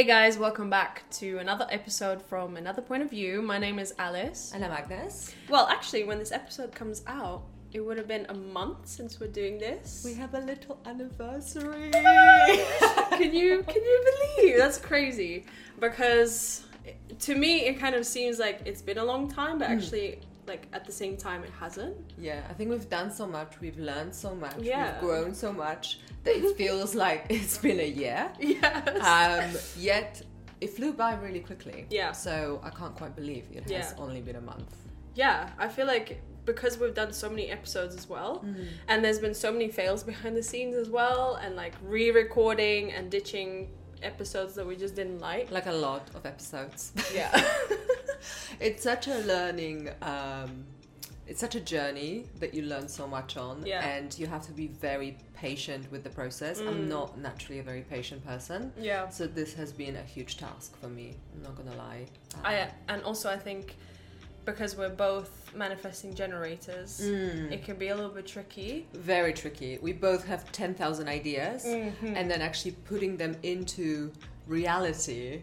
Hey guys, welcome back to another episode from another point of view. My name is Alise. And I'm Agness. Well, actually, when this episode comes out, it would have been a month since we're doing this. We have a little anniversary. can you can you believe that's crazy? Because to me, it kind of seems like it's been a long time, but hmm. actually, like at the same time, it hasn't. yeah, I think we've done so much, we've learned so much, Yeah. we've grown so much that it feels like it's been a year. Yes. Um, yet it flew by really quickly. Yeah. So I can't quite believe it has Yeah. only been a month. yeah, I feel like because we've done so many episodes as well, and there's been so many fails behind the scenes as well, and like re-recording and ditching episodes that we just didn't like. Like a lot of episodes. Yeah. it's such a learning um, it's such a journey that you learn so much on Yeah. and you have to be very patient with the process i'm not naturally a very patient person yeah. so this has been a huge task for me i'm not gonna lie Um, I and also I think because we're both manifesting generators, Mm. it can be a little bit tricky. very tricky we both have 10000 ideas Mm-hmm. and then actually putting them into reality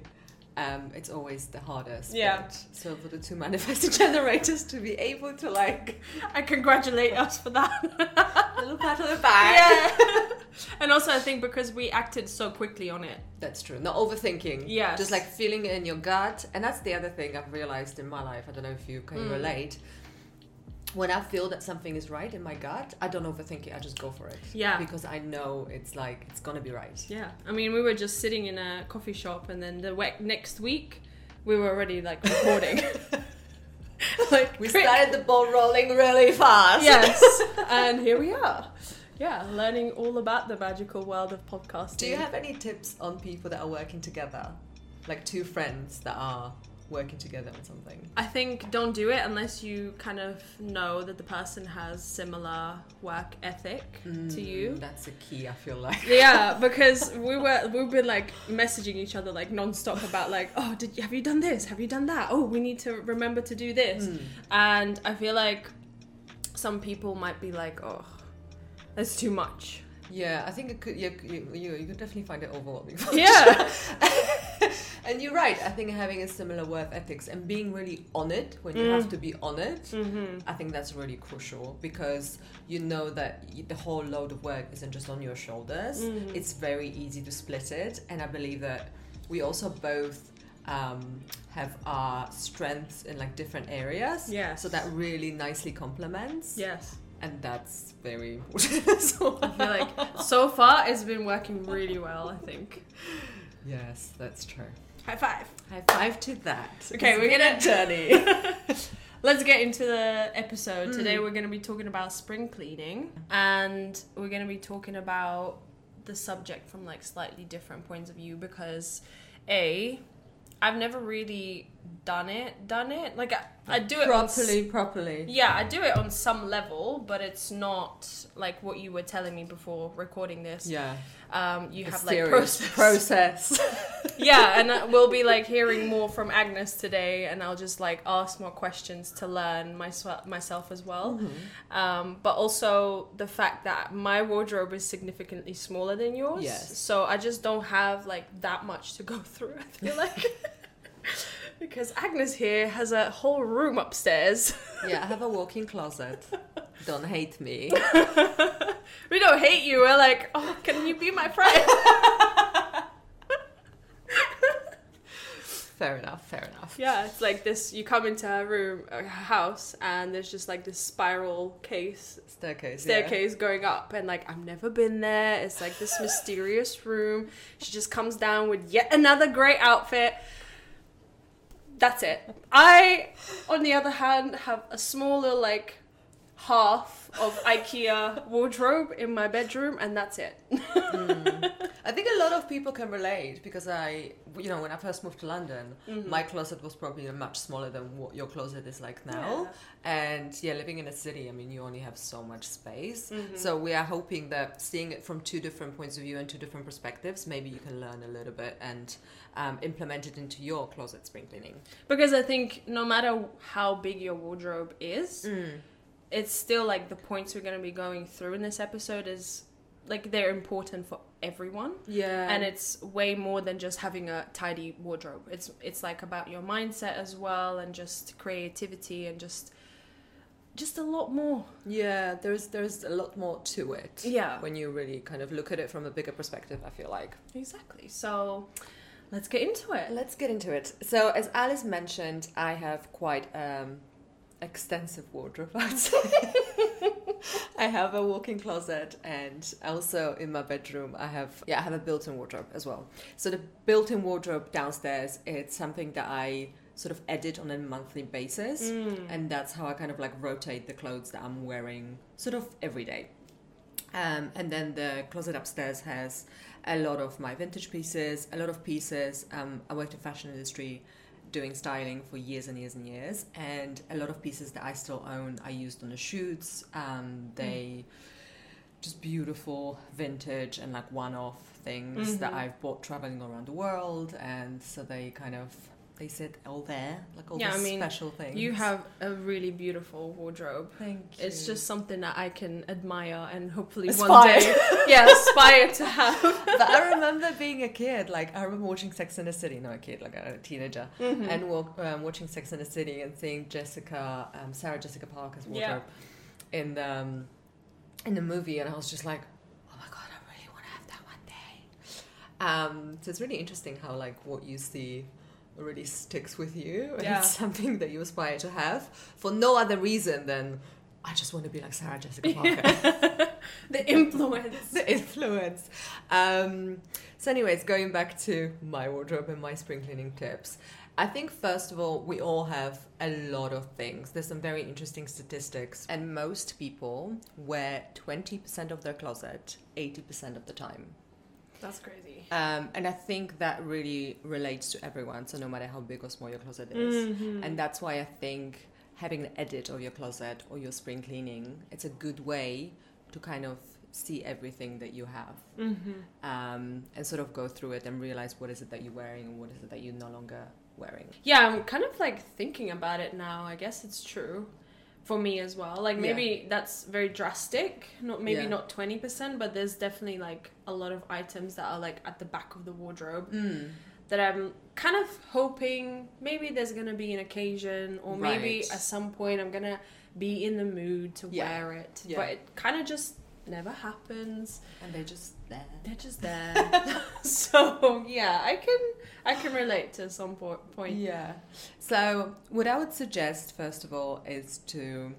um, it's always the hardest Yeah. bit. so for the two manifesting generators to be able to like I congratulate us for that. little pat on the back yeah. and also I think because we acted so quickly on it. That's true. Not overthinking. Yeah. Just like feeling it in your gut. And that's the other thing I've realized in my life. I don't know if you can Mm. relate. When I feel that something is right in my gut, I don't overthink it. I just go for it. Yeah. Because I know it's like, it's to be right. Yeah. I mean, we were just sitting in a coffee shop and then the we- next week we were already like recording. like We quick. started the ball rolling really fast. Yes. and here we are. Yeah, learning all about the magical world of podcasting. Do you have any tips on people that are working together? Like two friends that are working together on something? I think don't do it unless you kind of know that the person has similar work ethic to you. Mm, That's a key, I feel like. Yeah, because we were we've been like messaging each other like non-stop about like, oh, did you, have you done this? Have you done that? Oh, we need to remember to do this. Mm. And I feel like some people might be like, oh, that's too much. Yeah, I think it could. You, you, you, you could definitely find it overwhelming. Yeah. and you're right. I think having a similar work ethics and being really on it when you Mm. have to be on it, I think that's really crucial because you know that the whole load of work isn't just on your shoulders. Mm. It's very easy to split it, and I believe that we also both. Um, have our strengths in like different areas, Yes. So that really nicely complements, Yes. And that's very important as well. I feel like so far it's been working really well, I think. Yes, that's true. High five. High five to that. Okay, It's we're gonna- a journey. Let's get into the episode. Mm. Today we're going to be talking about spring cleaning and we're going to be talking about the subject from like slightly different points of view because a I've never really done it, done it. Like I, I do it on properly, properly. yeah, I do it on some level, but it's not like what you were telling me before recording this. Yeah. Um, you have like process. process. yeah, and uh, we'll be like hearing more from Agness today, and I'll just like ask more questions to learn myself myself as well. Mm-hmm. Um, but also the fact that my wardrobe is significantly smaller than yours, Yes. so I just don't have like that much to go through. I feel like because Agness here has a whole room upstairs. yeah, I have a walk-in closet. Don't hate me. we don't hate you. We're like, oh, can you be my friend? Fair enough. Fair enough. Yeah, it's like this. You come into her room, uh, her house, and there's just like this spiral case Staircase. yeah. staircase going up, and like I've never been there. It's like this mysterious room. She just comes down with yet another great outfit. That's it. I, on the other hand, have a small little like half of IKEA wardrobe in my bedroom, and that's it. Lot of people can relate because I, you know, when I first moved to London, Mm-hmm. my closet was probably much smaller than what your closet is like now. And yeah, living in a city, I mean, you only have so much space. Mm-hmm. So we are hoping that seeing it from two different points of view and two different perspectives, maybe you can learn a little bit and um, implement it into your closet spring cleaning. Because I think no matter how big your wardrobe is, Mm. it's still like the points we're going to be going through in this episode is like they're important for everyone Yeah. and it's way more than just having a tidy wardrobe it's it's like about your mindset as well and just creativity and just just a lot more yeah, there's there's a lot more to it. Yeah. When you really kind of look at it from a bigger perspective, I feel like. exactly so let's get into it Let's get into it. So, as Alise mentioned, I have quite um extensive wardrobe. I'd say. I have a walk-in closet, and also in my bedroom, I have yeah, I have a built-in wardrobe as well. So the built-in wardrobe downstairs, it's something that I sort of edit on a monthly basis, and that's how I kind of like rotate the clothes that I'm wearing sort of every day. Um, and then the closet upstairs has a lot of my vintage pieces, a lot of pieces. Um, I worked in fashion industry doing styling for years and years and years, and a lot of pieces that I still own I used on the shoots. Um, they just beautiful vintage and like one-off things that Mhm. I've bought traveling around the world, and so they kind of they sit all there like all Yeah, these I mean, special things. you have a really beautiful wardrobe Thank you. it's just something that i can admire and hopefully Aspire. one day yeah aspire to have but I remember being a kid, like I remember watching Sex in the City, not a kid, like a teenager, Mhm. and walk, um, watching Sex in the City and seeing Jessica, um, Sarah Jessica Parker's Yeah. wardrobe in the um, in the movie, and I was just like, oh my god, I really want to have that one day. Um, so it's really interesting how like what you see really sticks with you. and Yeah. It's something that you aspire to have for no other reason than I just want to be like Sarah Jessica Parker. the influence the influence. Um, so, anyways, going back to my wardrobe and my spring cleaning tips. I think first of all, we all have a lot of things. There's some very interesting statistics, and most people wear 20% of their closet 80% of the time. That's crazy Um, and I think that really relates to everyone. So no matter how big or small your closet is, Mhm. and that's why I think having an edit of your closet or your spring cleaning, it's a good way to kind of see everything that you have Mhm. um, and sort of go through it and realize what is it that you're wearing and what is it that you're no longer wearing. Yeah, I'm kind of like thinking about it now. I guess it's true for me as well. Like Yeah. maybe that's very drastic. Not maybe Yeah. not 20%, but there's definitely like a lot of items that are like at the back of the wardrobe Mm. that I'm kind of hoping maybe there's to be an occasion or maybe at some point I'm to be in the mood to Yeah. wear it. Yeah. But it kind of just never happens. And they're just there. They're just there. so, yeah, I can I can relate to some point. Yeah. So, what I would suggest, first of all, is to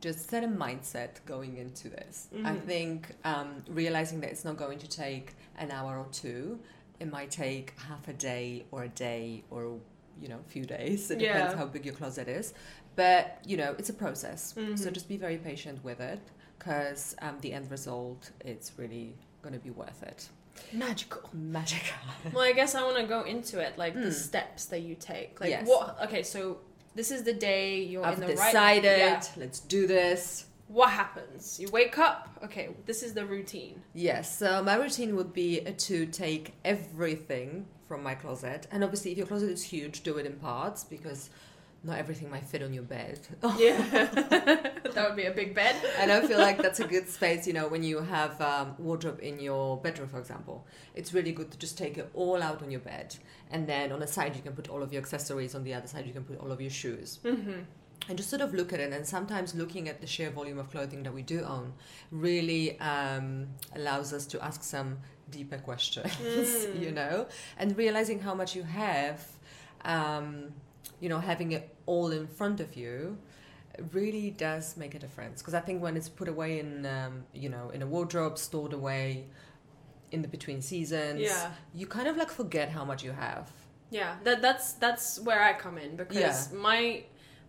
just set a mindset going into this. I Mhm. think um, realizing that it's not going to take an hour or two, it might take half a day or a day or you know a few days. It depends Yeah. how big your closet is, but you know it's a process. So Mhm. just be very patient with it, because um, the end result it's really going to be worth it. Magical. Magical. Well, I guess I want to go into it, like the Mm. steps that you take. Like Yes. what? Okay, so this is the day you're I've in the decided. right. Yeah. Let's do this. What happens? You wake up. Okay, this is the routine. Yes, so my routine would be to take everything from my closet, and obviously, if your closet is huge, do it in parts because not everything might fit on your bed. Yeah, that would be a big bed. and I feel like that's a good space, you know, when you have um, wardrobe in your bedroom, for example. It's really good to just take it all out on your bed, and then on the side you can put all of your accessories. On the other side, you can put all of your shoes. Mm-hmm. and just sort of look at it and sometimes looking at the sheer volume of clothing that we do own really um, allows us to ask some deeper questions Mm. you know and realizing how much you have um, you know having it all in front of you really does make a difference because i think when it's put away in um, you know in a wardrobe stored away in the between seasons Yeah. you kind of like forget how much you have Yeah, that that's that's where I come in because my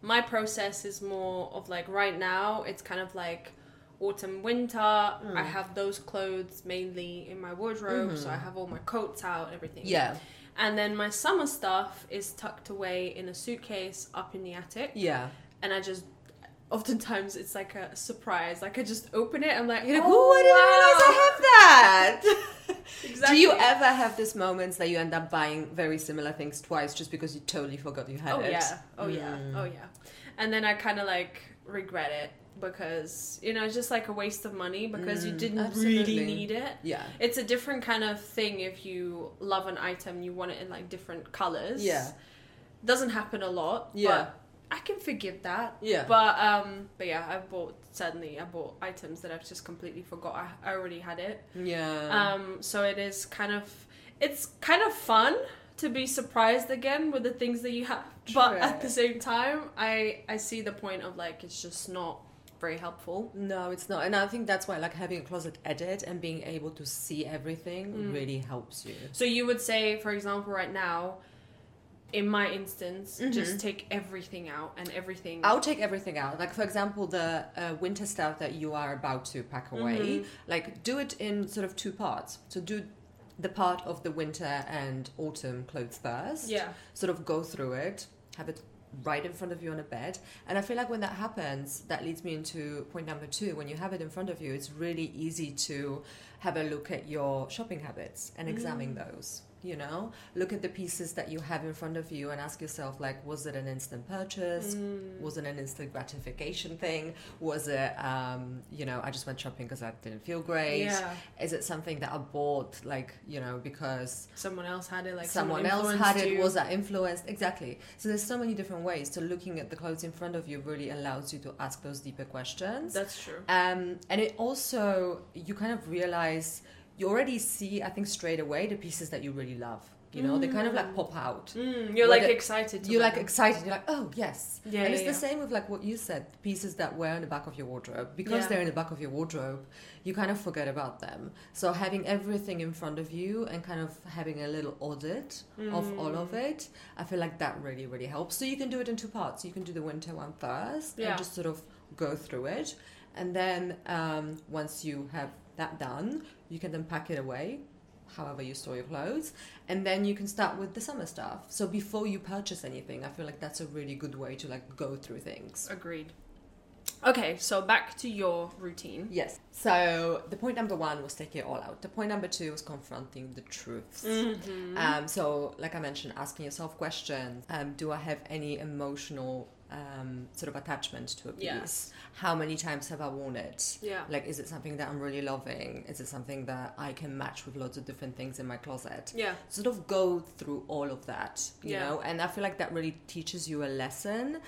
my process is more of like right now it's kind of like autumn winter. Mm. I have those clothes mainly in my wardrobe, so I have all my coats out, and everything. Mm-hmm. yeah And then my summer stuff is tucked away in a suitcase up in the attic, yeah and I just oftentimes it's like a surprise. Like I just open it, I'm like, You're like, oh, I didn't realize I have that. Exactly. Do you ever have these moments that you end up buying very similar things twice just because you totally forgot you had it? oh it? yeah oh yeah Mm. oh yeah and then i kind of like regret it because you know it's just like a waste of money because you Mm, didn't absolutely. really need it. Yeah. It's a different kind of thing if you love an item, you want it in like different colors. Yeah. doesn't happen a lot. Yeah. but I can forgive that. Yeah. But um, but yeah, i've bought suddenly I bought items that I've just completely forgot I, I already had it. yeah. Um, so it is kind of it's kind of fun to be surprised again with the things that you have, but at the same time, I I see the point of like it's just not very helpful. No, it's not. And I think that's why like having a closet edit and being able to see everything Mm. really helps you. So you would say, for example, right now, in my instance, Mhm. just take everything out and everything. I'll take everything out. Like for example, the uh, winter stuff that you are about to pack away, Mhm. like do it in sort of two parts. So do the part of the winter and autumn clothes first. Yeah. Sort of go through it, have it right in front of you on a bed. And I feel like when that happens, that leads me into point number two. When you have it in front of you, it's really easy to have a look at your shopping habits and examine mm. those. You know, look at the pieces that you have in front of you and ask yourself, like, was it an instant purchase? Mm. Was it an instant gratification thing? Was it, um, you know, I just went shopping because I didn't feel great? Yeah. Is it something that I bought, like, you know, because Someone else had it, like someone, else influenced had it? you. Was that influenced? Exactly. So there's so many different ways. So looking at the clothes in front of you really allows you to ask those deeper questions. That's true. Um, and it also, you kind of realize, you already see, I think, straight away the pieces that you really love. You know, they kind of like pop out. Mm, you're like it- excited. To You're like them. excited. You're like, oh yes. Yeah, and it's yeah. the same with like what you said, pieces that were in the back of your wardrobe. Because Yeah. they're in the back of your wardrobe, you kind of forget about them. So having everything in front of you and kind of having a little audit of all of Mm. it, I feel like that really, really helps. So you can do it in two parts. You can do the winter one first and just sort of go through it. And then um, once you have that done, you can then pack it away however you store your clothes and then you can start with the summer stuff so before you purchase anything i feel like that's a really good way to like go through things Agreed. Okay, so back to your routine. yes so the point number one was taking it all out the point number two was confronting the truths Mm-hmm. um, so like i mentioned asking yourself questions um, do i have any emotional um, sort of attachment to a piece Yes. how many times have i worn it Yeah. like is it something that i'm really loving is it something that i can match with lots of different things in my closet Yeah. sort of go through all of that, you Yeah. know, and I feel like that really teaches you a lesson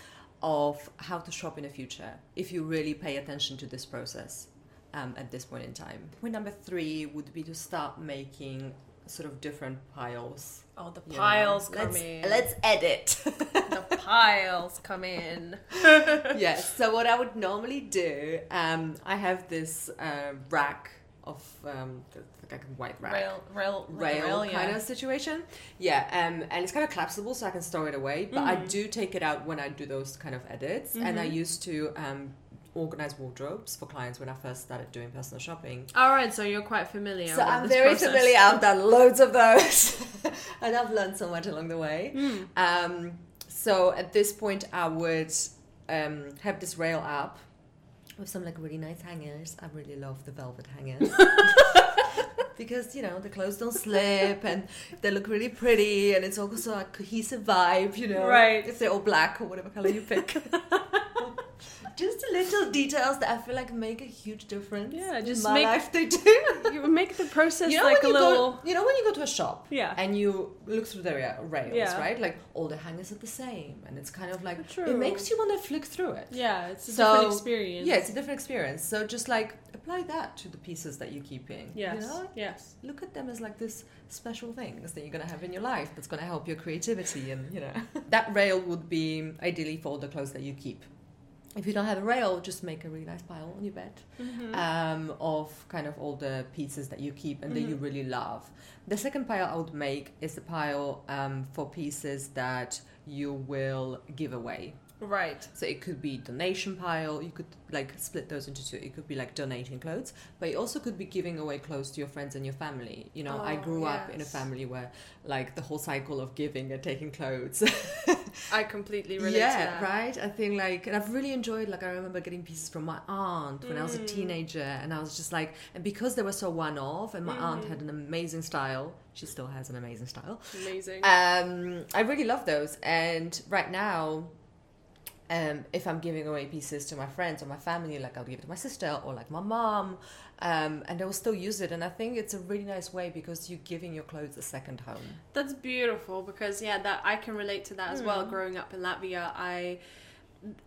of how to shop in the future if you really pay attention to this process um, at this point in time. Point number three would be to start making sort of different piles. Oh, the you know. piles come let's, in. Let's edit. the piles come in. yes. So what I would normally do, um, I have this uh, rack of um, like a white rack. Rail, rail, rail, yeah. kind of situation. Yeah, um, and it's kind of collapsible, so I can store it away. But I Mhm. do take it out when I do those kind of edits. And I Mhm. used to um, organize wardrobes for clients when I first started doing personal shopping. All right, so you're quite familiar. So I'm very process. familiar. I've done loads of those, and I've learned so much along the way. Mm. Um, so at this point, I would um, have this rail up with some like really nice hangers. I really love the velvet hangers. Because you know the clothes don't slip and they look really pretty and it's also a cohesive vibe, you know. Right. If they're all black or whatever color you pick. just the little details that I feel like make a huge difference. Yeah, just my make- life they do. You make the process You know like a little. go, you know when you go to a shop Yeah. and you look through the rails, Yeah. right? Like all the hangers are the same, and it's kind of like True. it makes you want to flick through it. Yeah, it's a So, different experience. Yeah, it's a different experience. So just like apply that to the pieces that you're keeping. Yes. You know? Yes. Look at them as like this special things that you're gonna have in your life that's gonna help your creativity and you know. that rail would be ideally for all the clothes that you keep. If you don't have a rail, just make a really nice pile on your bed Mhm. um, of kind of all the pieces that you keep and that you Mhm. really love. The second pile I would make is a pile um, for pieces that you will give away. right. So it could be donation pile. You could like split those into two. It could be like donating clothes, but it also could be giving away clothes to your friends and your family. You know, I Oh, grew up in a family where like the whole cycle of giving and taking clothes. I completely relate yeah, to that. right. I think like, and I've really enjoyed. Like, I remember getting pieces from my aunt when I was a Mm. teenager, and I was just like, and because they were so one-off, and my aunt Mm. had an amazing style. She still has an amazing style. Amazing. Um, I really love those, and right now, um, if I'm giving away pieces to my friends or my family, like I'll give it to my sister or like my mom, um, and they will still use it. And I think it's a really nice way because you're giving your clothes a second home. That's beautiful because yeah, that I can relate to that as well. Mm. Growing up in Latvia, I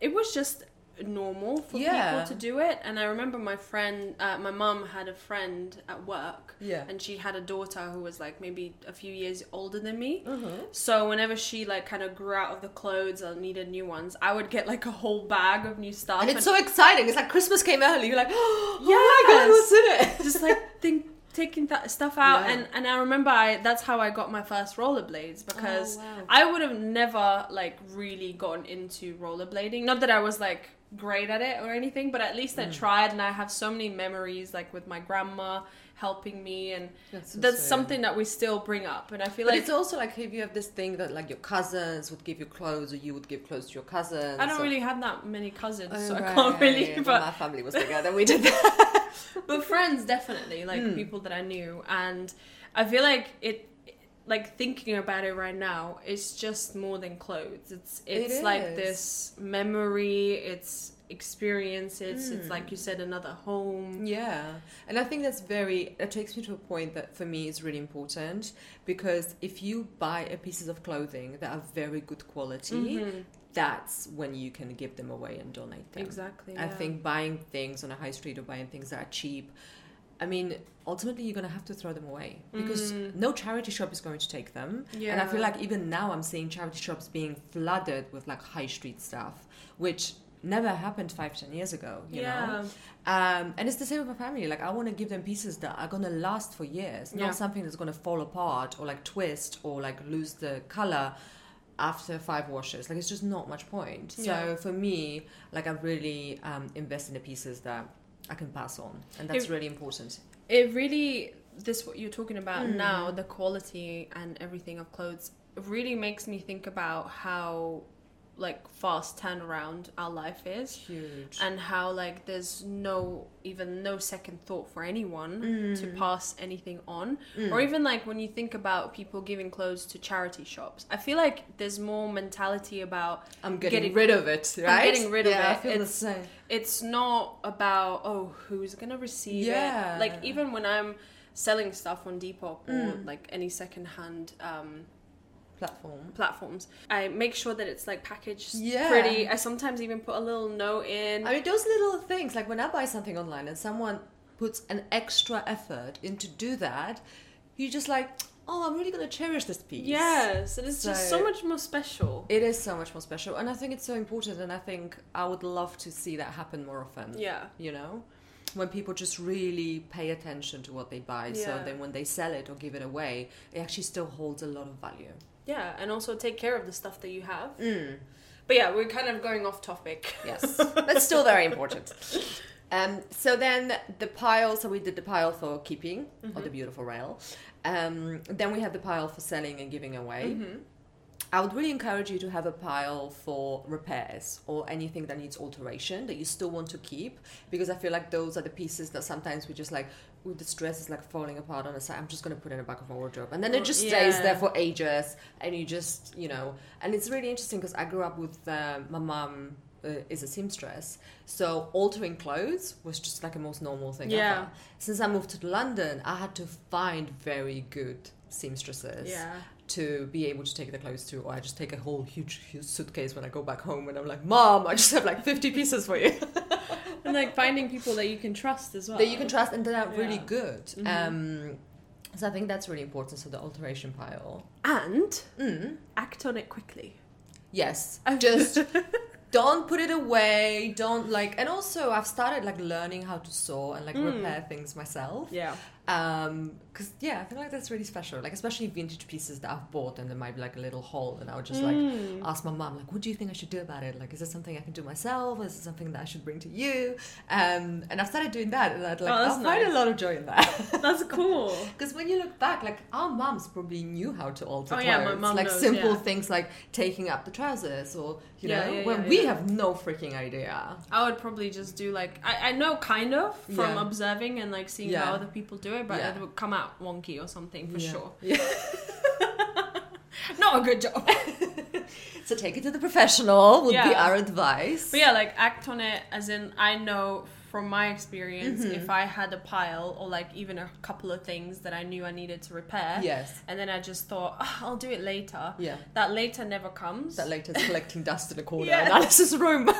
it was just normal for Yeah. people to do it, and I remember my friend, uh, my mum had a friend at work, Yeah. and she had a daughter who was like maybe a few years older than me. Mm-hmm. So whenever she like kind of grew out of the clothes or needed new ones, I would get like a whole bag of new stuff. And it's so exciting. It's like Christmas came early. You're like, oh my god, Yes. what's in it? just like think taking that stuff out Yeah. and and I remember I that's how I got my first rollerblades because Oh, wow. I would have never like really gotten into rollerblading not that I was like great at it or anything but at least I Mm. tried and I have so many memories like with my grandma helping me and That's, so that's something that we still bring up and I feel But like it's also like if you have this thing that like your cousins would give you clothes or you would give clothes to your cousins. I don't or- really have that many cousins Oh, so I can't really Well, but my family was bigger than we did that. but friends definitely like Mm. people that i knew and i feel like it like thinking about it right now it's just more than clothes it's It it's like this memory it's experiences it's Mm. like you said another home Yeah, and I think that's very. That takes me to a point that for me is really important because if you buy a pieces of clothing that are very good quality, Mhm. that's when you can give them away and donate them. exactly I yeah. think buying things on a high street or buying things that are cheap, I mean, ultimately you're gonna have to throw them away because Mm. no charity shop is going to take them. yeah And I feel like even now I'm seeing charity shops being flooded with like high street stuff, which never happened five, ten years ago, you yeah know? Um, and it's the same with my family. Like I want to give them pieces that are gonna last for years, not something that's gonna fall apart or like twist or like lose the color after five washes. Like it's just not much point. Yeah. So for me, like I really um, invest in the pieces that I can pass on, and that's It- really important. it really this what you're talking about Mm. now the quality and everything of clothes really makes me think about how like fast turnaround our life is Huge. and how like there's no even no second thought for anyone to pass anything on Mm. or even like when you think about people giving clothes to charity shops i feel like there's more mentality about I'm getting, getting- rid of it, right? getting rid of yeah, it. I feel It's- the same. it's not about oh who's gonna receive Yeah. it like even when i'm selling stuff on depop or Mm. like any secondhand um Platform. platforms i make sure that it's like packaged Yeah. pretty i sometimes even put a little note in I mean, those little things, like when I buy something online and someone puts an extra effort into do that, you just like, oh, I'm really gonna cherish this piece. yes and it's just so So- much more special It is so much more special, and I think it's so important, and I think I would love to see that happen more often. yeah You know, when people just really pay attention to what they buy, so then when they sell it or give it away, it actually still holds a lot of value. Yeah and also take care of the stuff that you have Mm. but yeah we're kind of going off topic Yes, but still very important. Um, so then the pile, so we did the pile for keeping, or the beautiful rail. Um, then we have the pile for selling and giving away. Mhm. I would really encourage you to have a pile for repairs or anything that needs alteration that you still want to keep because I feel like those are the pieces that sometimes we just like, ooh, this dress is like falling apart on the side. I'm just going to put it in the back of my wardrobe. And then it just stays Yeah. there for ages and you just, you know, and it's really interesting because I grew up with uh, my mom Uh, is a seamstress, so altering clothes was just like a most normal thing Yeah. ever. Since I moved to London, I had to find very good seamstresses yeah to be able to take the clothes to, or I just take a whole huge, huge suitcase when I go back home and I'm like, Mom, I just have like 50 pieces for you and like finding people that you can trust as well that you can trust and that are really Yeah. good. Mhm. Um, so I think that's really important. So the alteration pile. and Mm, act on it quickly yes, just don't put it away. Don't like, and also I've started like learning how to sew and like Mm. repair things myself. yeah Um, cause yeah, I feel like that's really special. Like especially vintage pieces that I've bought and there might be like a little hole, and I would just like Mm. ask my mom like what do you think i should do about it like is this something i can do myself is it something that i should bring to you um and i've started doing that and i'd like Oh, i find a lot of joy in that That's cool. because when you look back like our moms probably knew how to alter Oh, clothes yeah, my mum like knows, simple yeah. things like taking up the trousers or you Yeah, know yeah, when we have no freaking idea I would probably just do like I, I know kind of from observing and like seeing how other people do it, but Yeah. it would come out wonky or something for Yeah. sure. yeah Not a good job. so take it to the professional would be our advice. But yeah, like act on it as in I know from my experience Mm-hmm. if I had a pile or like even a couple of things that I knew I needed to repair. Yes. And then I just thought, "Ah, I'll do it later. Yeah. That later never comes. That later is collecting dust in a corner Yeah. in Alise's room.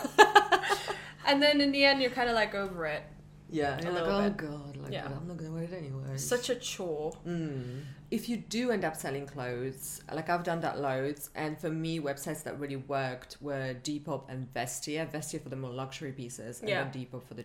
and then in the end you're kinda like over it. Yeah. You're like, oh bit. god, like Yeah. I'm not gonna wear it anyway. Such a chore. Mm. If you do end up selling clothes, like I've done that loads, and for me, websites that really worked were Depop and Vestiaire. Vestiaire for the more luxury pieces, and Yeah. then Depop for the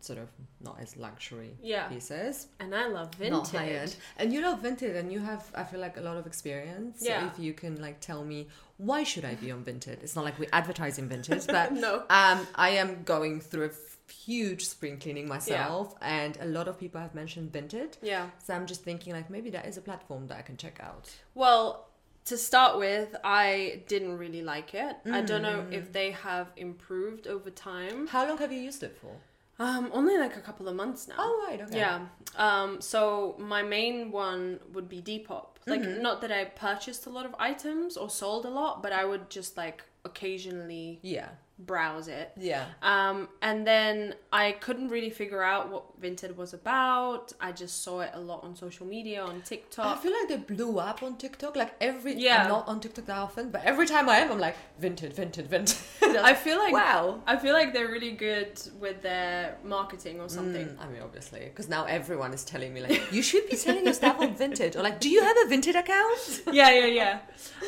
sort of not as luxury Yeah. pieces. And I love Not high vintage. end. And you love vintage, and you have, I feel like, a lot of experience. So Yeah. if you can like tell me why should I be on Vinted? It's not like we're advertising Vinted, but No. um, I am going through a huge spring cleaning myself, and a lot of people have mentioned Vinted. Yeah. So I'm just thinking like maybe that is a platform that I can check out. Well, to start with, I didn't really like it. I don't know Mm. if they have improved over time. How long have you used it for? Um, only like a couple of months now. Oh right, okay. Yeah. Um, so my main one would be Depop. Like, Mm-hmm. not that I purchased a lot of items or sold a lot, but I would just like occasionally Yeah. Browse it. Yeah. Um, and then I couldn't really figure out what Vinted was about. I just saw it a lot on social media, on TikTok. I feel like they blew up on TikTok. Like every Yeah. I'm not on TikTok that often, but every time I am, I'm like Vinted, Vinted, Vinted. I feel like wow. I feel like they're really good with their marketing or something. Mm, I mean, obviously, because now everyone is telling me like, you should be selling your stuff on Vinted, or like, do you have a Vinted account? yeah, yeah, yeah.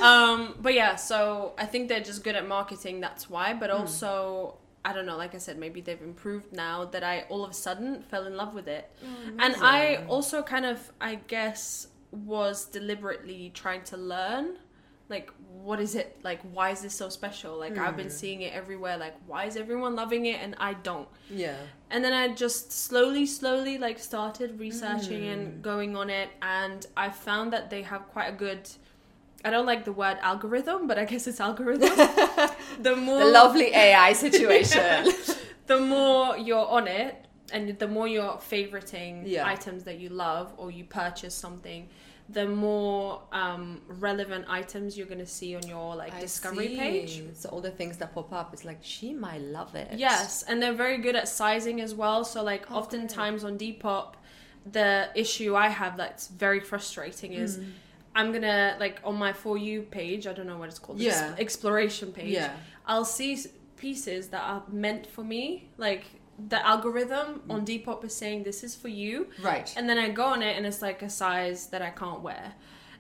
Um, but yeah, so I think they're just good at marketing. That's why. But also, Mm. I don't know. Like I said, maybe they've improved now that I all of a sudden fell in love with it. Mm, and I also kind of, I guess, was deliberately trying to learn. Like, what is it? Like, why is this so special? Like, I've been mm. seeing it everywhere. Like, why is everyone loving it and I don't? Yeah. And then I just slowly, slowly like started researching and going on it, and I found that they have quite a good. I don't like the word algorithm, but I guess it's algorithm. the more The lovely AI situation. the more you're on it, and the more you're favoriting Yeah. items that you love, or you purchase something, the more um, relevant items you're gonna see on your like I discovery see. page. So all the things that pop up, it's like she might love it. Yes, and they're very good at sizing as well. So like Oh, oftentimes on Depop, the issue I have that's very frustrating is Mm. I'm gonna like on my for you page. I don't know what it's called. Yeah. ex- exploration page. Yeah. I'll see pieces that are meant for me. Like the algorithm Mm. on Depop is saying this is for you, Right. and then I go on it and it's like a size that I can't wear,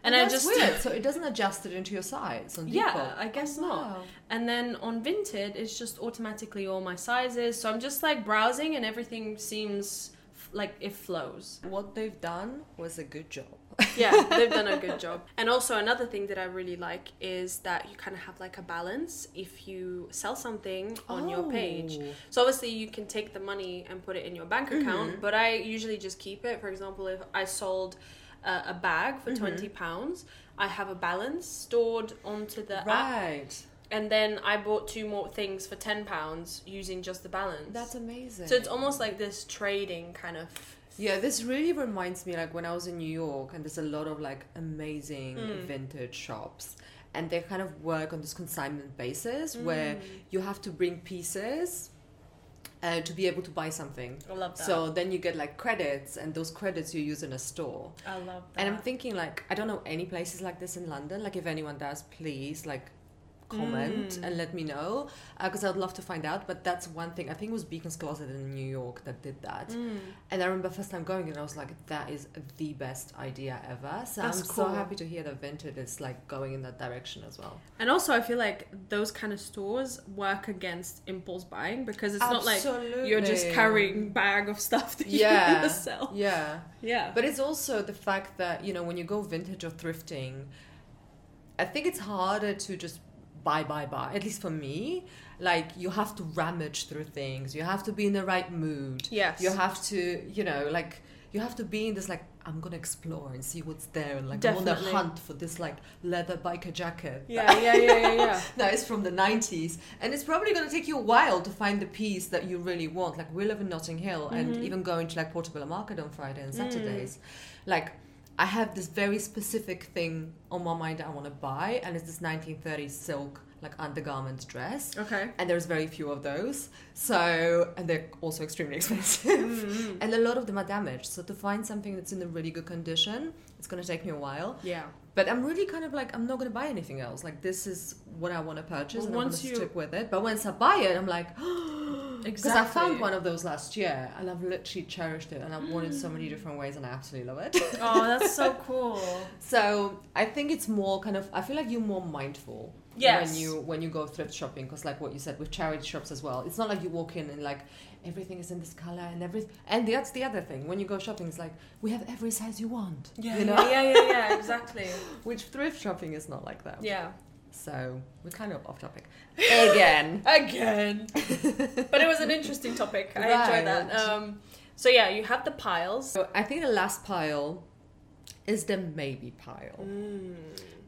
and I That's just weird. So it doesn't adjust it into your size on Depop. Yeah, I guess Oh, not. wow. And then on Vinted, it's just automatically all my sizes. So I'm just like browsing and everything seems like it flows. What they've done was a good job. Yeah, they've done a good job. And also, another thing that I really like is that you kind of have like a balance if you sell something on your page. Oh. So obviously, you can take the money and put it in your bank account, but I usually just keep it. For example, if I sold uh, a bag for 20 pounds, I have a balance stored onto the app Right. And then I bought two more things for ten pounds using just the balance. That's amazing. so it's almost like this trading kind of. Yeah, this really reminds me like when I was in New York and there's a lot of like amazing vintage shops and they kind of work on this consignment basis where you have to bring pieces uh, to be able to buy something. I love that. So then you get like credits and those credits you use in a store. I love that. And I'm thinking like I don't know any places like this in London. Like if anyone does, please like comment Mm. and let me know because I'd love to find out. But that's one thing. I think it was Beacon's Closet in New York that did that. Mm. And I remember first time going and I was like, that is the best idea ever. So That's I'm so happy to hear that Vinted is like going in that direction as well. And also, I feel like those kind of stores work against impulse buying because it's not like you're just carrying bag of stuff that Yeah. sell. Yeah. Yeah. But it's also the fact that, you know, when you go vintage or thrifting, I think it's harder to just buy, buy, buy. At least for me. Like, you have to rummage through things. You have to be in the right mood. yes. You have to, you know, like, you have to be in this, like, I'm going to explore and see what's there. And, like, I'm on the hunt for this, like, leather biker jacket. yeah, yeah, yeah, yeah, yeah. that is from the 90s and it's probably going to take you a while to find the piece that you really want like we live in notting hill and Mhm. even going to like portobello market on friday and Mm. saturdays like I have this very specific thing on my mind I want to buy, and it's this 1930s silk like undergarment dress. Okay. And there's very few of those, so and they're also extremely expensive, Mm-hmm. and a lot of them are damaged. So to find something that's in a really good condition, it's gonna take me a while. Yeah. But I'm really kind of like I'm not gonna buy anything else. Like this is what I want to purchase, Well, and I want once to you- stick with it. But once I buy it, I'm like, because I found one of those last year, and I've literally cherished it, and I've worn it so many different ways, and I absolutely love it. Oh, that's so cool. so I think it's more kind of I feel like you're more mindful Yes. when you when you go thrift shopping because like what you said with charity shops as well it's not like you walk in and like everything is in this color and everything and that's the other thing when you go shopping it's like we have every size you want Yeah, you know yeah, yeah, yeah, yeah, exactly. which thrift shopping is not like that Yeah. so we're kind of off topic again Again. but it was an interesting topic. I enjoyed that. Um, so yeah, you have the piles. so i think the last pile is the maybe pile Mm.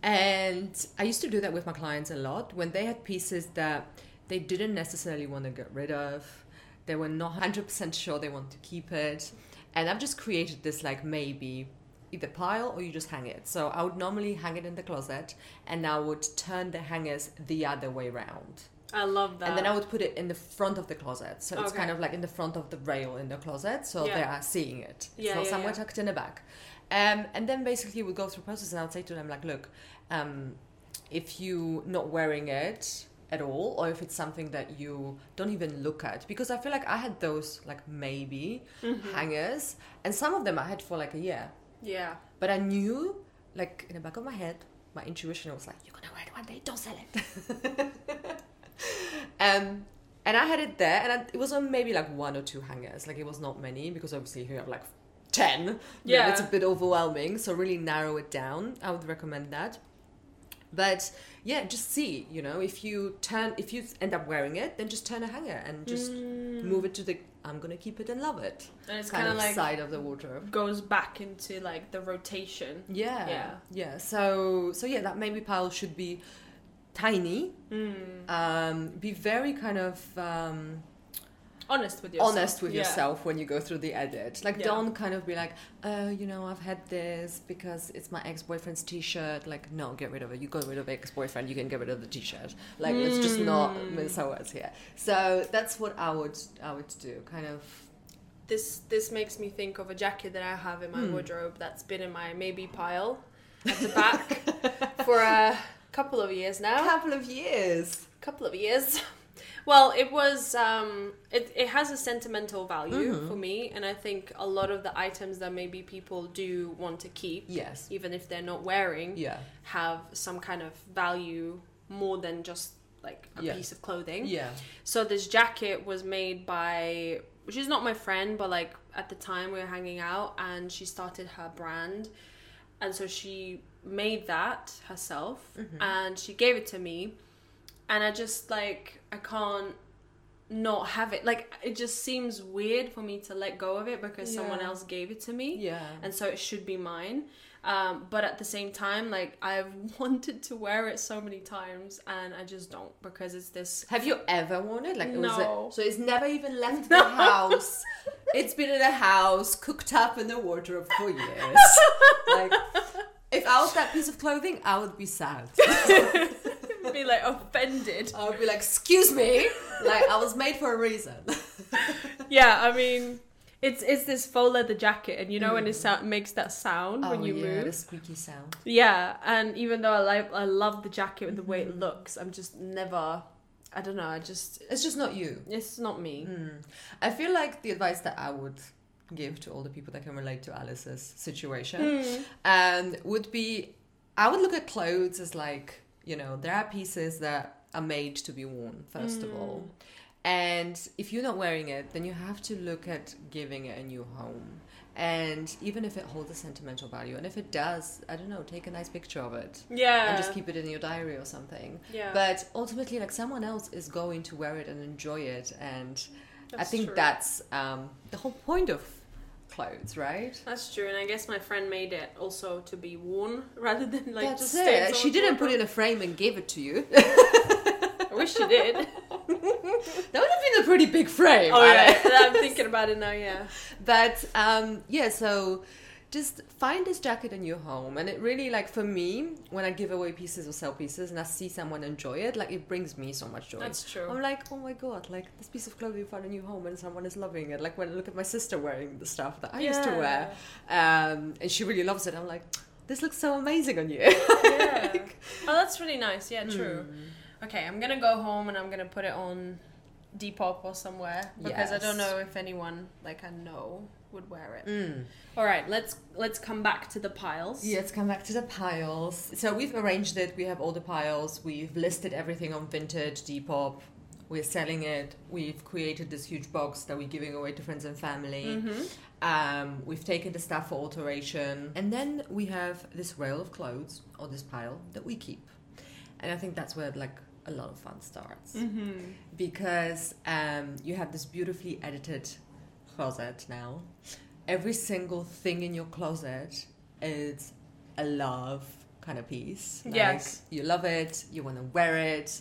And I used to do that with my clients a lot when they had pieces that they didn't necessarily want to get rid of. They were not 100% sure they want to keep it. And I've just created this like maybe either pile or you just hang it. So I would normally hang it in the closet and I would turn the hangers the other way round. I love that. And then I would put it in the front of the closet. So it's Okay. kind of like in the front of the rail in the closet. So Yeah. they are seeing it. It's Yeah, not yeah, somewhere yeah. tucked in the back. Um, and then basically we'd go through process and I would say to them like, look, um, if you not wearing it at all or if it's something that you don't even look at because I feel like I had those like maybe Mm-hmm. hangers and some of them I had for like a year. yeah. But I knew like in the back of my head, my intuition was like, You're gonna wear it one day, don't sell it. um and I had it there and I, it was on maybe like one or two hangers. Like it was not many because obviously you have like ten. Yeah. It's a bit overwhelming. So really narrow it down. I would recommend that. But yeah, just see, you know, if you turn if you end up wearing it, then just turn a hanger and just move it to the I'm gonna keep it and love it. Mm. And it's kind of like side of the wardrobe. goes back into like the rotation. Yeah. Yeah. Yeah. So so yeah, that maybe pile should be tiny. Mm. Um, be very kind of um, Honest with yourself. honest with Yeah. yourself when you go through the edit. Like, Yeah. don't kind of be like, oh, you know, I've had this because it's my ex boyfriend's t shirt. Like, no, get rid of it. You got rid of ex boyfriend, you can get rid of the t shirt. Like, it's just not Mm. mince words here. So that's what I would I would do. Kind of. This this makes me think of a jacket that I have in my Hmm. wardrobe that's been in my maybe pile at the back for a couple of years now. A couple of years. couple of years. Well, it was um it, it has a sentimental value Mhm. for me and I think a lot of the items that maybe people do want to keep Yes. even if they're not wearing Yeah. have some kind of value more than just like a Yeah. piece of clothing. Yeah. So this jacket was made by she's not my friend, but like at the time we were hanging out and she started her brand. And so she made that herself Mhm. and she gave it to me. And I just like I can't not have it. Like it just seems weird for me to let go of it because someone else gave it to me Yeah. and so it should be mine. Um, but at the same time, like I've wanted to wear it so many times, and I just don't because it's this. Have you ever worn it? Like, was No. it, so it's never even left the house. It's been in a house, cooked up in the wardrobe for years. like, if I was that piece of clothing, I would be sad. be like offended. I would be like, "Excuse me, like I was made for a reason." Yeah, I mean, it's it's this faux leather jacket, and you know when it sou- makes that sound when you Oh, yeah, the move. squeaky sound. Yeah, and even though I like I love the jacket and the way Mm-hmm. it looks, I'm just never. I don't know. I just It's just not you. it's not me. Mm. I feel like the advice that I would give to all the people that can relate to Alise's situation Mm. um, would be I would look at clothes as like, you know, there are pieces that are made to be worn, first of all. Mm. And if you're not wearing it, then you have to look at giving it a new home. And even if it holds a sentimental value, and if it does, I don't know, take a nice picture of it Yeah. and just keep it in your diary or something. Yeah. But ultimately, like someone else is going to wear it and enjoy it. And I think true. that's um, the whole point of clothes, right? That's true, and I guess my friend made it also to be worn rather than like That's just it. She didn't put it in a frame and give it to you. I wish she did. That would have been a pretty big frame. oh yeah, I'm thinking about it now. Yeah. But um, yeah, so just find this jacket in your home and it really like for me when i give away pieces or sell pieces and i see someone enjoy it like it brings me so much joy That's true. i'm like oh my god like this piece of clothing found in your home and someone is loving it like when i look at my sister wearing the stuff that i used to wear um, and she really loves it i'm like this looks so amazing on you Yeah. Oh, that's really nice. Yeah, true. Mm. Okay, I'm gonna go home and I'm gonna put it on Depop or somewhere because I don't know if anyone like I know would wear it. Mm. All right, let's let's come back to the piles. Yeah, let's come back to the piles. So we've arranged it. We have all the piles. We've listed everything on Vinted, Depop. We're selling it. We've created this huge box that we're giving away to friends and family. Mm-hmm. Um, we've taken the stuff for alteration. And then we have this rail of clothes, or this pile, that we keep. And I think that's where like a lot of fun starts. Mm-hmm. Because um, you have this beautifully edited closet now. Every single thing in your closet is a love kind of piece. Like, Yes. You love it, you want to wear it,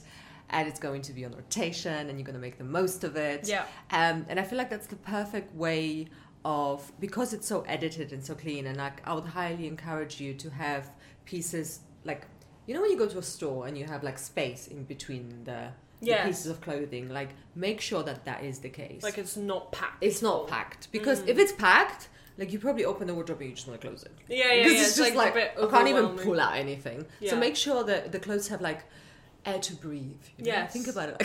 and it's going to be on rotation, and you're going to make the most of it. Yeah. Um, and I feel like that's the perfect way of because it's so edited and so clean. And like I would highly encourage you to have pieces like you know when you go to a store and you have like space in between the, the pieces of clothing. Like make sure that that is the case. Like it's not packed. it's not packed because Mm. if it's packed. Like you probably open the wardrobe and you just want to close it. Yeah, yeah, yeah. Because It's, it's just like, like, I can't even pull out anything. Yeah. So make sure that the clothes have like air to breathe. You know? Yes. Think about it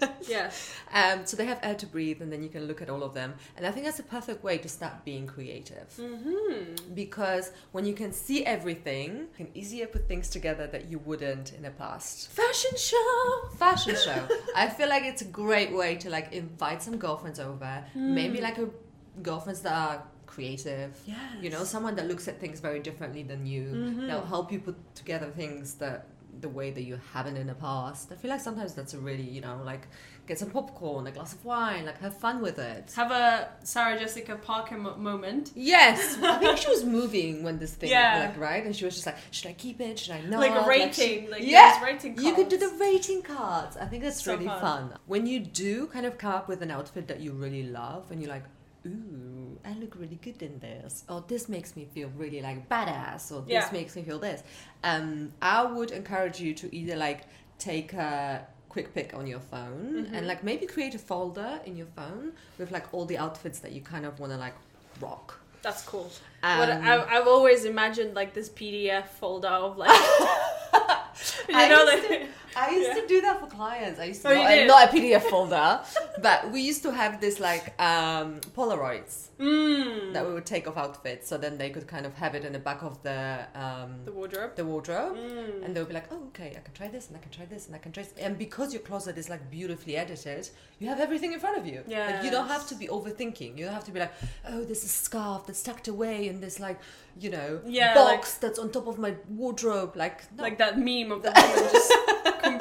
like. Yeah. Um, so they have air to breathe, and then you can look at all of them. And I think that's a perfect way to start being creative. Mm-hmm. Because when you can see everything, you can easier put things together that you wouldn't in the past. Fashion show. Fashion show. I feel like it's a great way to like invite some girlfriends over. Maybe like a girlfriends that are creative. Yeah. You know, someone that looks at things very differently than you. Mhm. That'll help you put together things that the way that you haven't in the past. I feel like sometimes that's a really, you know, like get some popcorn, a glass of wine, like have fun with it. Have a Sarah Jessica Parker mo- moment. Yes, I think she was moving when this thing, Yeah. like, right? And she was just like, should I keep it? Should I not? like a she- rating. Like yeah, those rating you could do the rating cards. I think that's So really fun. fun. When you do kind of come up with an outfit that you really love, and you're like, ooh, I look really good in this, or this makes me feel really like badass, or this Yeah. makes me feel this. Um, I would encourage you to either like take a quick pic on your phone Mhm. and like maybe create a folder in your phone with like all the outfits that you kind of want to like rock. That's cool. Um, what I, I've always imagined like this PDF folder of like, you I know, like I used Yeah. to do that for clients. I used to Oh, not, did? not a PDF folder, but we used to have this like um, Polaroids mm, that we would take off outfits, so then they could kind of have it in the back of the um, the wardrobe. the wardrobe. Mm. And they would be like, oh, okay, I can try this, and I can try this, and I can try this. And because your closet is like beautifully edited, you have everything in front of you. Like, you don't have to be overthinking. You don't have to be like, oh, this is scarf that's tucked away in this, like, you know, Yeah, box that's on top of my wardrobe. Like, no. like that meme of the woman just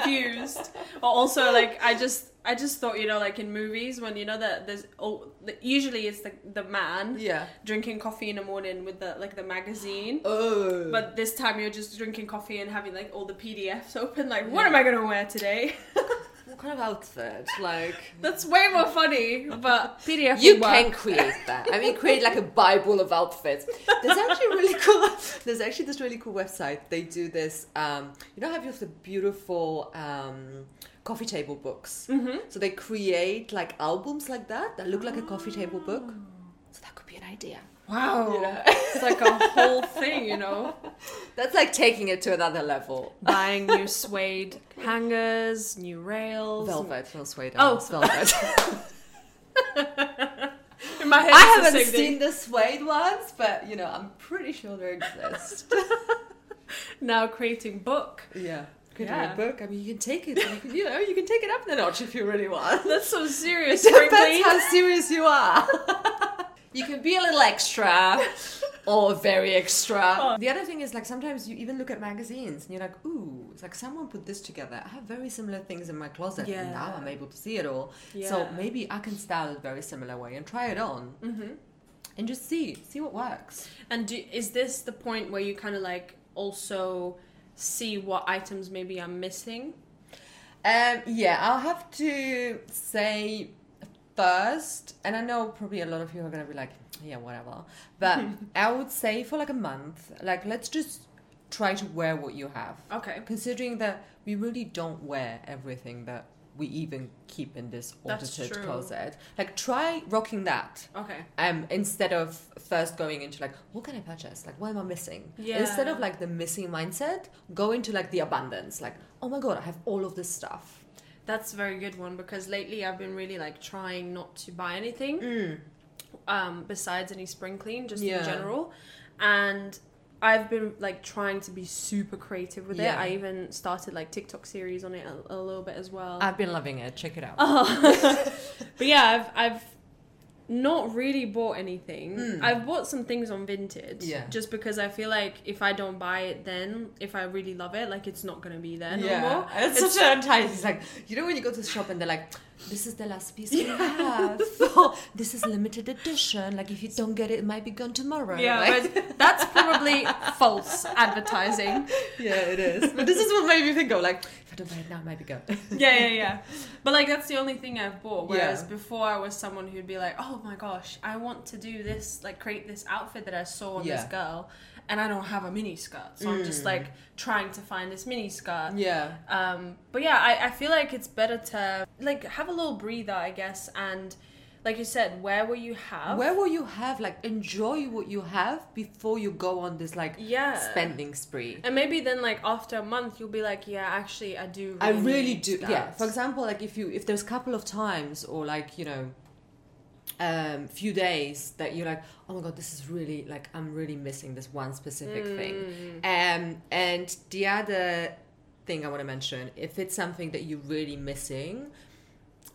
confused. Or also like I just I just thought you know like in movies when you know that there's oh usually it's the the man yeah. drinking coffee in the morning with the like the magazine. Oh. But this time you're just drinking coffee and having like all the PDFs open. Like, what am I gonna wear today? What kind of outfit? Like That's way more funny. But PDF. you can create that. I mean, create like a bible of outfits. There's actually really cool. There's actually this really cool website. They do this. Um, you know, have you have the beautiful um, coffee table books? Mm-hmm. So they create like albums like that that look like a coffee table book. So that could be an idea. Wow. You know? It's like a whole thing, you know. That's like taking it to another level. Buying new suede hangers, new rails. Velvet, no suede. Oh. it's velvet. In my head, I haven't seen thing. the suede ones, but you know, I'm pretty sure they exist. now creating book. Yeah. Could Yeah. a book. I mean, you can take it. You, can, you know, you can take it up the notch if you really want. That's so serious, It depends how serious you are. You can be a little extra or very extra. Oh. The other thing is like sometimes you even look at magazines and you're like, ooh, it's like someone put this together. I have very similar things in my closet, and now I'm able to see it all. Yeah. So maybe I can style it very similar way and try it on Mm-hmm. and just see see what works. And do, is this the point where you kind of like also see what items maybe I'm missing? Um, yeah, I'll have to say first, and I know probably a lot of you are gonna be like, yeah, whatever. But I would say for like a month, like let's just try to wear what you have. Okay. Considering that we really don't wear everything that we even keep in this audited closet. Like try rocking that. Okay. Um, instead of first going into like, what can I purchase? Like, what am I missing? Yeah. Instead of like the missing mindset, go into like the abundance. Like, oh my god, I have all of this stuff. That's a very good one because lately I've been really like trying not to buy anything Mm. um, besides any spring clean, just Yeah. in general. And I've been like trying to be super creative with Yeah. it. I even started like TikTok series on it a, a little bit as well. I've been loving it. Check it out. Oh. but yeah, I've I've not really bought anything. Mm. I've bought some things on Vinted. Yeah. Just because I feel like if I don't buy it then, if I really love it, like it's not gonna be there no yeah, more. it's, It's- such an enticing. It's like you know when you go to the shop and they're like, "This is the last piece we have. Oh, this is limited edition. Like if you don't get it, it might be gone tomorrow." Yeah, Like- but that's probably false advertising. yeah, it is. But this is what made me think of like, if I don't buy it now, it might be gone. Yeah, yeah, yeah. But like that's the only thing I've bought. Whereas Yeah. before I was someone who'd be like, "Oh my gosh, I want to do this, like create this outfit that I saw on this girl." And I don't have a mini skirt, so I'm just Mm. like trying to find this mini skirt. yeah. Um, but yeah, I, I feel like it's better to like have a little breather, I guess, and like you said, where will you have. Where will you have like enjoy what you have before you go on this like yeah. spending spree? And maybe then, like after a month, you'll be like, "Yeah, actually, I do." Really I really do. That. Yeah. For example, like if you if there's a couple of times or like you know, um, few days that you're like, oh my god, this is really like I'm really missing this one specific thing. Mm. Um, and the other thing I want to mention, if it's something that you're really missing,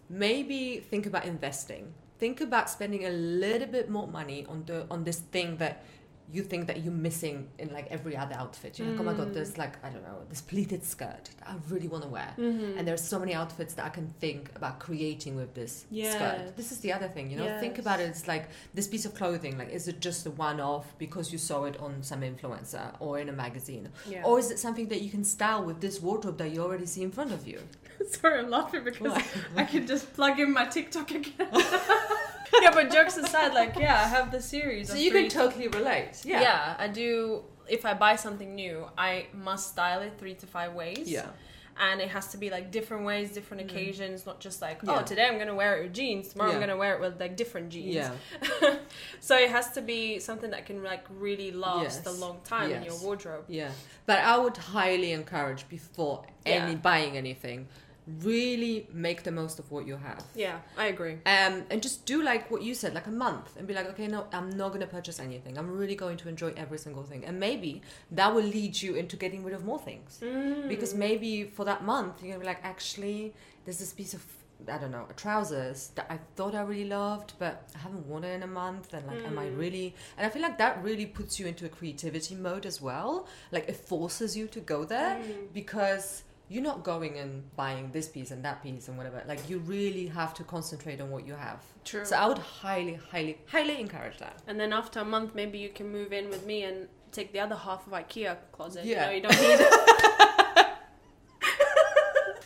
maybe think about investing. Think about spending a little bit more money on the on this thing that you think that you're missing in like every other outfit. You're like, oh my god, there's like I don't know, this pleated skirt that I really want to wear. Mhm. And there's so many outfits that I can think about creating with this Yes. skirt. This is the other thing, you know. Think about it. It's like this piece of clothing. Like, is it just a one-off because you saw it on some influencer or in a magazine, Yeah. or is it something that you can style with this wardrobe that you already see in front of you? Sorry, I'm laughing because Why? I can just plug in my TikTok again. yeah, but jokes aside, like yeah, I have the series. So you can totally relate. Yeah. yeah. I do. If I buy something new, I must style it three to five ways. Yeah. And it has to be like different ways, different Mm. occasions, not just like, Yeah. oh, today I'm gonna wear it with jeans, tomorrow I'm gonna wear it with like different jeans. Yeah. so it has to be something that can like really last a long time in your wardrobe. Yeah. But I would highly encourage before any buying anything, really make the most of what you have. Yeah, I agree. Um, and just do like what you said, like a month, and be like, okay, no, I'm not gonna purchase anything. I'm really going to enjoy every single thing, and maybe that will lead you into getting rid of more things. Mm. Because maybe for that month, you're gonna be like, actually, there's this piece of I don't know trousers that I thought I really loved, but I haven't worn it in a month, and like, am I Mm. really? And I feel like that really puts you into a creativity mode as well. Like it forces you to go there Mm. because you're not going and buying this piece and that piece and whatever. Like you really have to concentrate on what you have. True. So I would highly, highly, highly encourage that. And then after a month, maybe you can move in with me and take the other half of IKEA closet. Yeah. You know, you don't need it.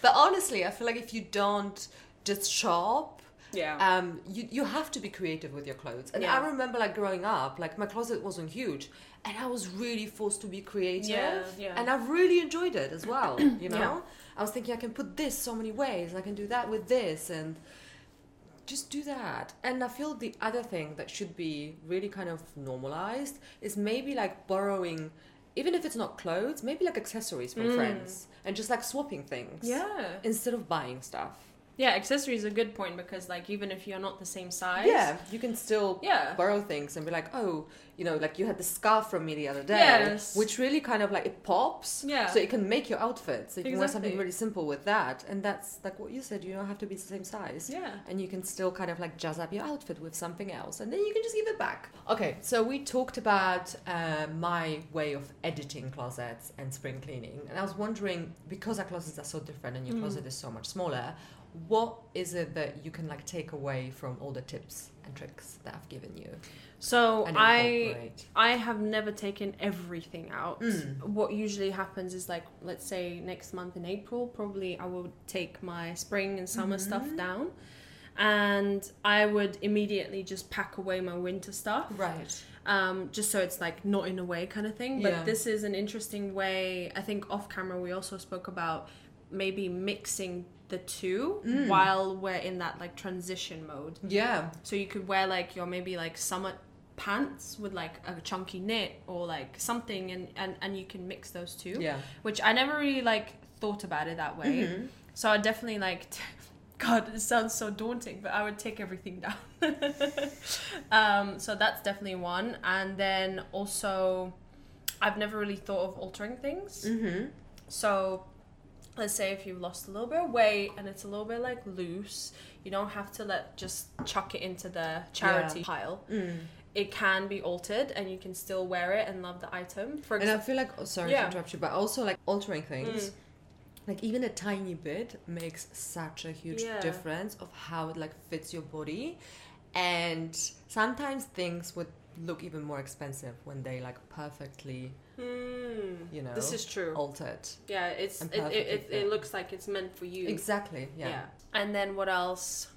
But honestly, I feel like if you don't just shop, Yeah. um, you you have to be creative with your clothes. And Yeah. I remember like growing up, like my closet wasn't huge, and I was really forced to be creative. Yeah, yeah. And I really enjoyed it as well. You know, Yeah. I was thinking I can put this so many ways. I can do that with this, and just do that. And I feel the other thing that should be really kind of normalized is maybe like borrowing. Even if it's not clothes, maybe like accessories from Mm. friends and just like swapping things yeah. instead of buying stuff. Yeah, accessories are a good point because like even if you're not the same size. Yeah, you can still Yeah. borrow things and be like, oh, you know, like you had the scarf from me the other day, Yes. which really kind of like it pops. Yeah. So it can make your outfit. So you can wear something really simple with that, and that's like what you said. You don't have to be the same size. Yeah. And you can still kind of like jazz up your outfit with something else, and then you can just give it back. Okay, so we talked about uh, my way of editing closets and spring cleaning, and I was wondering because our closets are so different and your Mm. closet is so much smaller, what is it that you can like take away from all the tips and tricks that I've given you So I? I have never taken everything out. Mm. What usually happens is like let's say next month in April, probably I will take my spring and summer stuff Mhm. down. and I would immediately just pack away my winter stuff. Right. Um, just so it's like not in a way kind of thing. But Yeah. this is an interesting way. I think off camera we also spoke about maybe mixing the two Mm. while we're in that like transition mode. Yeah. So you could wear like your maybe like summer pants with like a chunky knit or like something and and, and you can mix those two. Yeah. Which I never really like thought about it that way. Mhm. So I definitely like God, it sounds so daunting, but I would take everything down. um, so that's definitely one. And then also I've never really thought of altering things. Mm-hmm. So let's say if you've lost a little bit of weight and it's a little bit like loose, you don't have to let just chuck it into the charity pile. Mm. It can be altered and you can still wear it and love the item. For And I feel like, oh, sorry Yeah. to interrupt you, but also like altering things, Mm. like even a tiny bit makes such a huge Yeah. difference of how it like fits your body. And sometimes things would look even more expensive when they like perfectly, Hmm. you know, this is true. altered. Yeah, it's it, it, it, it looks like it's meant for you. Exactly. Yeah. And then what else?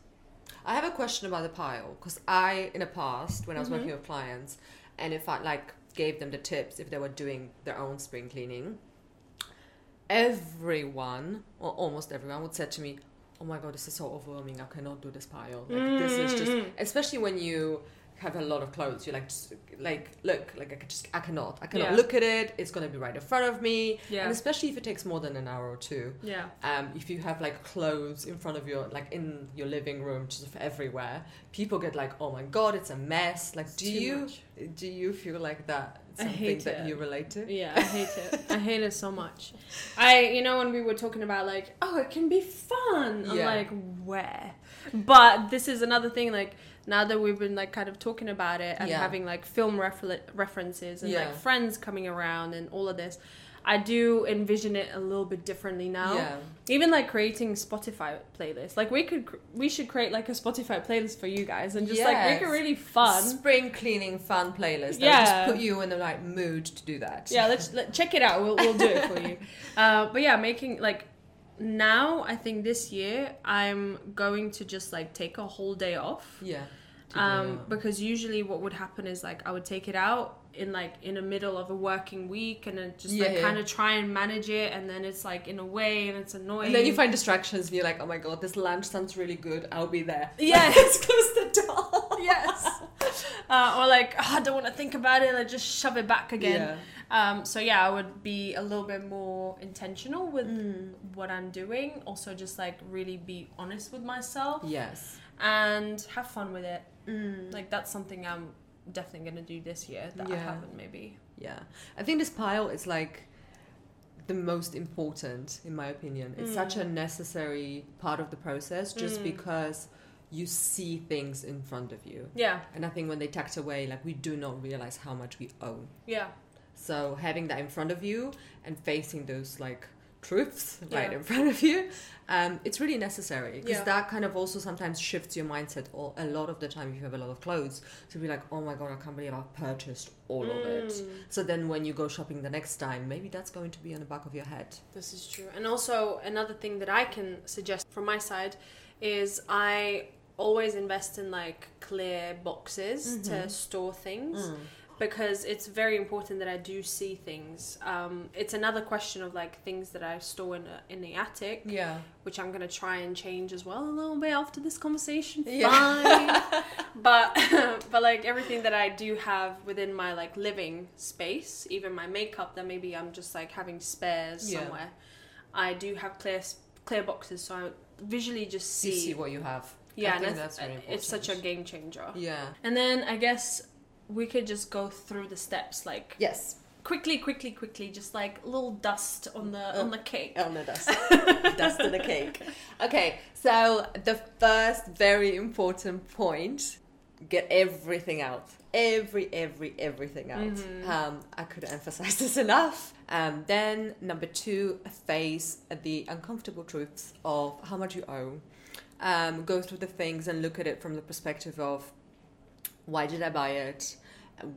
I have a question about the pile because I, in the past, when I was Mhm. working with clients, and if I like gave them the tips if they were doing their own spring cleaning, everyone or almost everyone would say to me, "Oh my god, this is so overwhelming. I cannot do this pile. Like this is just, Mm. especially when you." Have a lot of clothes you're like just like look like i could just i cannot i cannot Yeah. look at it it's going to be right in front of me Yeah. and especially if it takes more than an hour or two Yeah. um, if you have like clothes in front of your like in your living room just everywhere people get like oh my god it's a mess like do you much. do you feel like that I something hate that it. you relate to Yeah, I hate it. I hate it so much. I, you know, when we were talking about like, oh, it can be fun. I'm Yeah. like, where? But this is another thing. Like now that we've been like kind of talking about it and Yeah. having like film refer- references and Yeah. like friends coming around and all of this, I do envision it a little bit differently now. yeah Even like creating Spotify playlists. Like we could, cr- we should create like a Spotify playlist for you guys and just like make it really fun. spring cleaning fun playlist that Yeah. will just put you in the right mood to do that yeah let's let, check it out we'll, we'll do it for you uh, but yeah making like now i think this year i'm going to just like take a whole day off. Yeah um, because usually what would happen is like i would take it out in like in the middle of a working week and then just Yeah, like yeah. kind of try and manage it and then it's like in a way and it's annoying and then you find distractions and you're like oh my god this lunch sounds really good. I'll be there. Yeah. let's close the door. Yes uh, or like oh, i don't want to think about it and just shove it back again yeah Um, so yeah, I would be a little bit more intentional with Mm. what I'm doing. Also, just like really be honest with myself yes and have fun with it. Mm. Like that's something I'm definitely gonna do this year that I Yeah. haven't maybe. Yeah, I think this pile is like the most important, in my opinion. It's such a Mm. necessary part of the process just Mm. because you see things in front of you. Yeah, And I think when they tucked away, like we do not realize how much we own. yeah, So having that in front of you and facing those like truths right in front of you, um, it's really necessary because Yeah. that kind of also sometimes shifts your mindset. Or a lot of the time, if you have a lot of clothes, to be like, oh my god, I can't believe I've purchased all of it. Mm, So then when you go shopping the next time, maybe that's going to be on the back of your head. This is true. And also another thing that I can suggest from my side is I always invest in like clear boxes to Mhm. store things. because it's very important that I do see things. Um, it's another question of like things that I store in the, in the attic, Yeah. which I'm gonna try and change as well a little bit after this conversation. Yeah. Fine, but but like everything that I do have within my like living space, even my makeup that maybe I'm just like having spares Yeah. somewhere. I do have clear clear boxes, so I visually just You see. see what you have. Yeah, and that's, really it's such a game changer. Yeah. And then I guess we could just go through the steps like Yes. quickly, quickly, quickly, just like a little dust on the on the cake. On the dust. dust in the cake. Okay, so the first very important point get everything out. Every, every, everything out. Mhm. Um, I couldn't emphasize this enough. Um, then, number two, face the uncomfortable truths of how much you owe. Um, go through the things and look at it from the perspective of why did I buy it?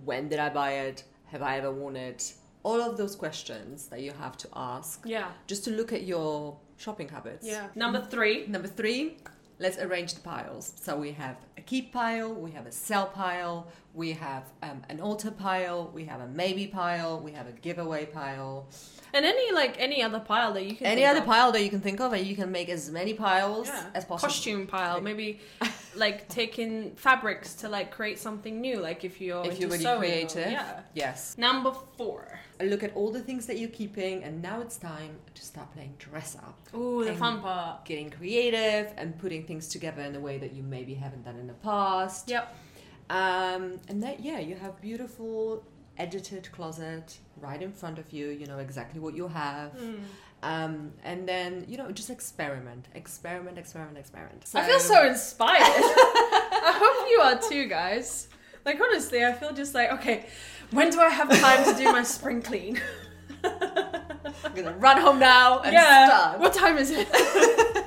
When did I buy it? Have I ever worn it? All of those questions that you have to ask Yeah, just to look at your shopping habits. yeah. Number three. Number three, let's arrange the piles. So we have a keep pile, we have a sell pile, we have um, an alter pile, we have a maybe pile, we have a giveaway pile. And any like any other pile that you can Any think other of. pile that you can think of, and you can make as many piles Yeah. as possible. costume pile maybe like taking fabrics to like create something new like if you're If you're really sewing or- yeah Yes. number four Look at all the things that you're keeping, and now it's time to start playing dress up. Ooh, the fun part Getting creative and putting things together in a way that you maybe haven't done in the past. yep Um, and that, yeah, you have beautiful edited closet right in front of you. You know exactly what you have. Hmm. Um, and then, you know, just experiment, experiment, experiment, experiment. i feel so inspired i hope you are too guys like honestly i feel just like okay when do i have time to do my spring clean I'm gonna run home now and yeah start. what time is it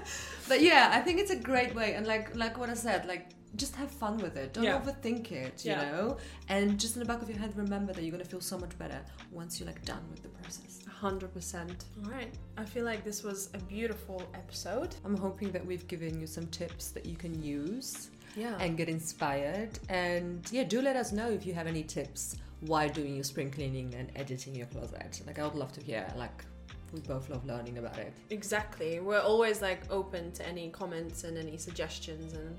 But yeah, I think it's a great way, and like like what I said, like just have fun with it. Don't Yeah. overthink it, you Yeah. know. And just in the back of your head, remember that you're gonna feel so much better once you're like done with the process. 100% all right i feel like this was a beautiful episode I'm hoping that we've given you some tips that you can use yeah and get inspired. And yeah, do let us know if you have any tips while doing your spring cleaning and editing your closet. Like I would love to hear. Like we both love learning about it. Exactly. We're always like open to any comments and any suggestions and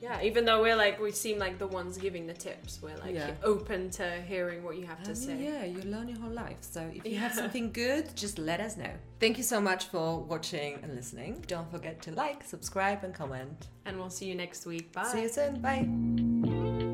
yeah, even though we're like we seem like the ones giving the tips, we're like Yeah. open to hearing what you have I to mean, say. yeah, you learn your whole life. So if you have something good, just let us know. Thank you so much for watching and listening. Don't forget to like, subscribe, and comment. And we'll see you next week. Bye. See you soon. Bye.